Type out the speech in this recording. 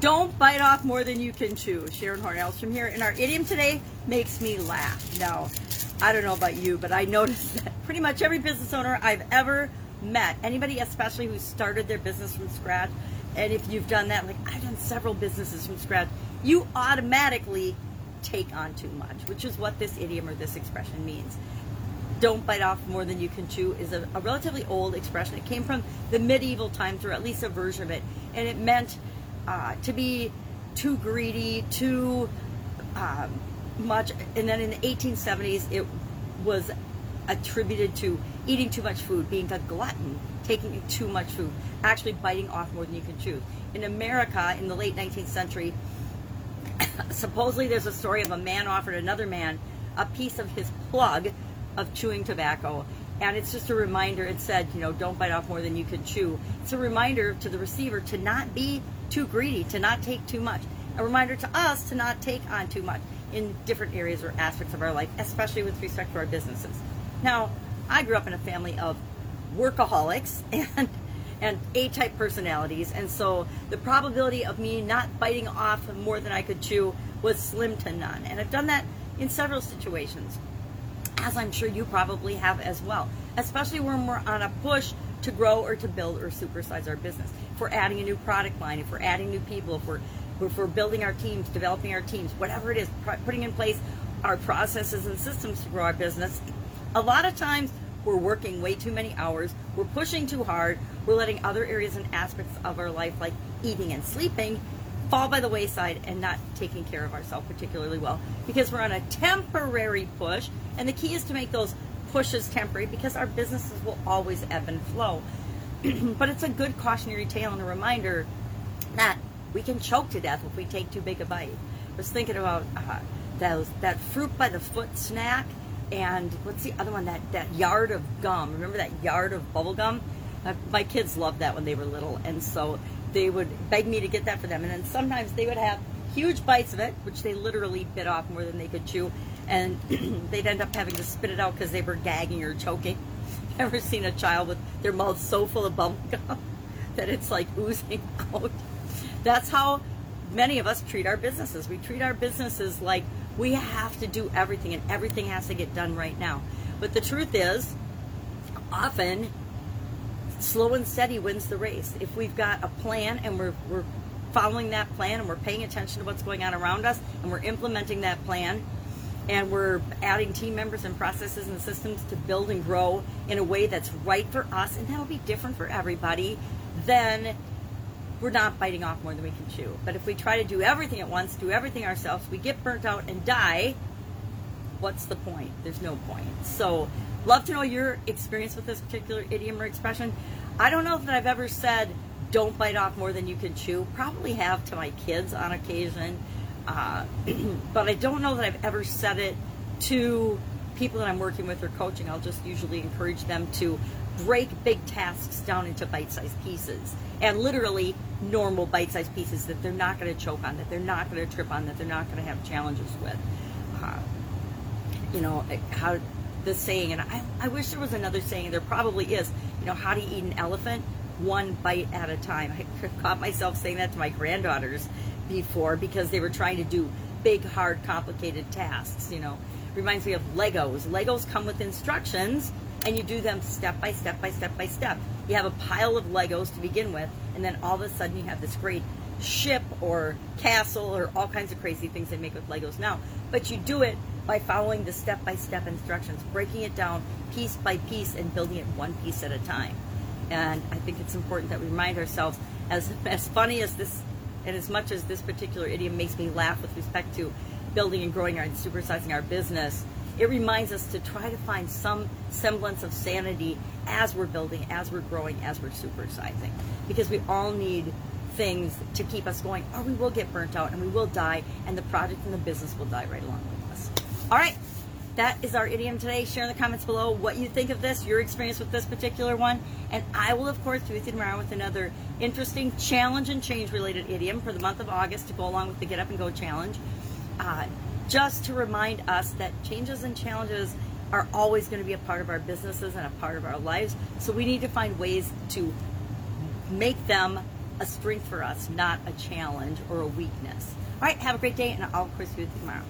Don't bite off more than you can chew. Sharon Hornells from here. And our idiom today makes me laugh. Now, I don't know about you, but I noticed that pretty much every business owner I've ever met, anybody especially who started their business from scratch, and if you've done that, like I've done several businesses from scratch, you automatically take on too much, which is what this idiom or this expression means. Don't bite off more than you can chew is a, a relatively old expression. It came from the medieval times, or at least a version of it, and it meant uh, to be too greedy, too um, much. And then in the 1870s, it was attributed to eating too much food, being a glutton, taking too much food, actually biting off more than you can chew. In America, in the late 19th century, supposedly there's a story of a man offered another man a piece of his plug of chewing tobacco. And it's just a reminder, it said, you know, don't bite off more than you can chew. It's a reminder to the receiver to not be too greedy, to not take too much. A reminder to us to not take on too much in different areas or aspects of our life, especially with respect to our businesses. Now, I grew up in a family of workaholics and and A-type personalities, and so the probability of me not biting off more than I could chew was slim to none. And I've done that in several situations, as I'm sure you probably have as well, especially when we're on a push to grow or to build or supersize our business. If we're adding a new product line, if we're adding new people, if we're if we're building our teams, developing our teams, whatever it is, putting in place our processes and systems to grow our business, a lot of times we're working way too many hours, we're pushing too hard, we're letting other areas and aspects of our life, like eating and sleeping, fall by the wayside and not taking care of ourselves particularly well because we're on a temporary push. And the key is to make those pushes temporary because our businesses will always ebb and flow. but it's a good cautionary tale and a reminder that we can choke to death if we take too big a bite. I was thinking about uh, those, that fruit by the foot snack and what's the other one? That that yard of gum. Remember that yard of bubble gum? Uh, my kids loved that when they were little, and so they would beg me to get that for them. And then sometimes they would have huge bites of it, which they literally bit off more than they could chew, and they'd end up having to spit it out because they were gagging or choking. Ever seen a child with their mouth so full of bubble gum that it's like oozing out? That's how many of us treat our businesses. We treat our businesses like we have to do everything and everything has to get done right now. But the truth is, often slow and steady wins the race. If we've got a plan and we're, we're following that plan and we're paying attention to what's going on around us and we're implementing that plan and we're adding team members and processes and systems to build and grow in a way that's right for us and that'll be different for everybody, then we're not biting off more than we can chew. But if we try to do everything at once, do everything ourselves, we get burnt out and die. What's the point? There's no point. So, love to know your experience with this particular idiom or expression. I don't know that I've ever said, don't bite off more than you can chew. Probably have to my kids on occasion. Uh, but I don't know that I've ever said it to people that I'm working with or coaching. I'll just usually encourage them to break big tasks down into bite sized pieces and literally normal bite sized pieces that they're not going to choke on, that they're not going to trip on, that they're not going to have challenges with. Uh, you know, eh, how the saying, and I, I wish there was another saying, there probably is, you know, how to eat an elephant one bite at a time. I caught myself saying that to my granddaughters before because they were trying to do big, hard, complicated tasks, you know. Reminds me of Legos. Legos come with instructions and you do them step by step by step by step. You have a pile of Legos to begin with, and then all of a sudden you have this great ship or castle or all kinds of crazy things they make with Legos now. But you do it by following the step by step instructions, breaking it down piece by piece and building it one piece at a time. And I think it's important that we remind ourselves, as, as funny as this, and as much as this particular idiom makes me laugh with respect to building and growing our and supersizing our business, it reminds us to try to find some semblance of sanity as we're building, as we're growing, as we're supersizing. Because we all need things to keep us going, or we will get burnt out and we will die, and the project and the business will die right along with. All right, that is our idiom today. Share in the comments below what you think of this, your experience with this particular one, and I will, of course, be with you tomorrow with another interesting challenge and change related idiom for the month of August to go along with the Get Up and Go challenge. Uh, just to remind us that changes and challenges are always going to be a part of our businesses and a part of our lives. So we need to find ways to make them a strength for us, not a challenge or a weakness. All right, have a great day, and I'll of course be with you tomorrow.